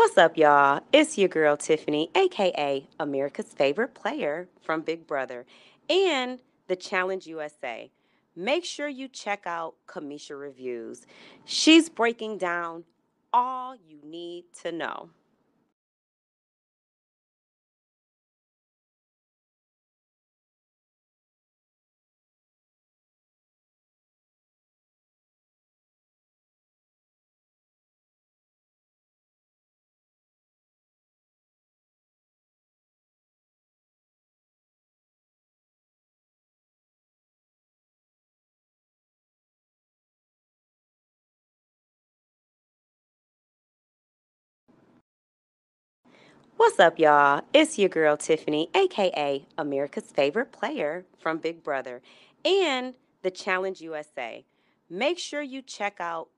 What's up, y'all? It's your girl Tiffany, aka America's favorite player from Big Brother and the Challenge USA. Make sure you check out Cameshia Reviews. She's breaking down all you need to know. What's up, y'all? It's your girl Tiffany, aka America's favorite player from Big Brother and the Challenge USA. Make sure you check out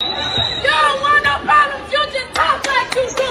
You don't want no problems. You just talk like you do.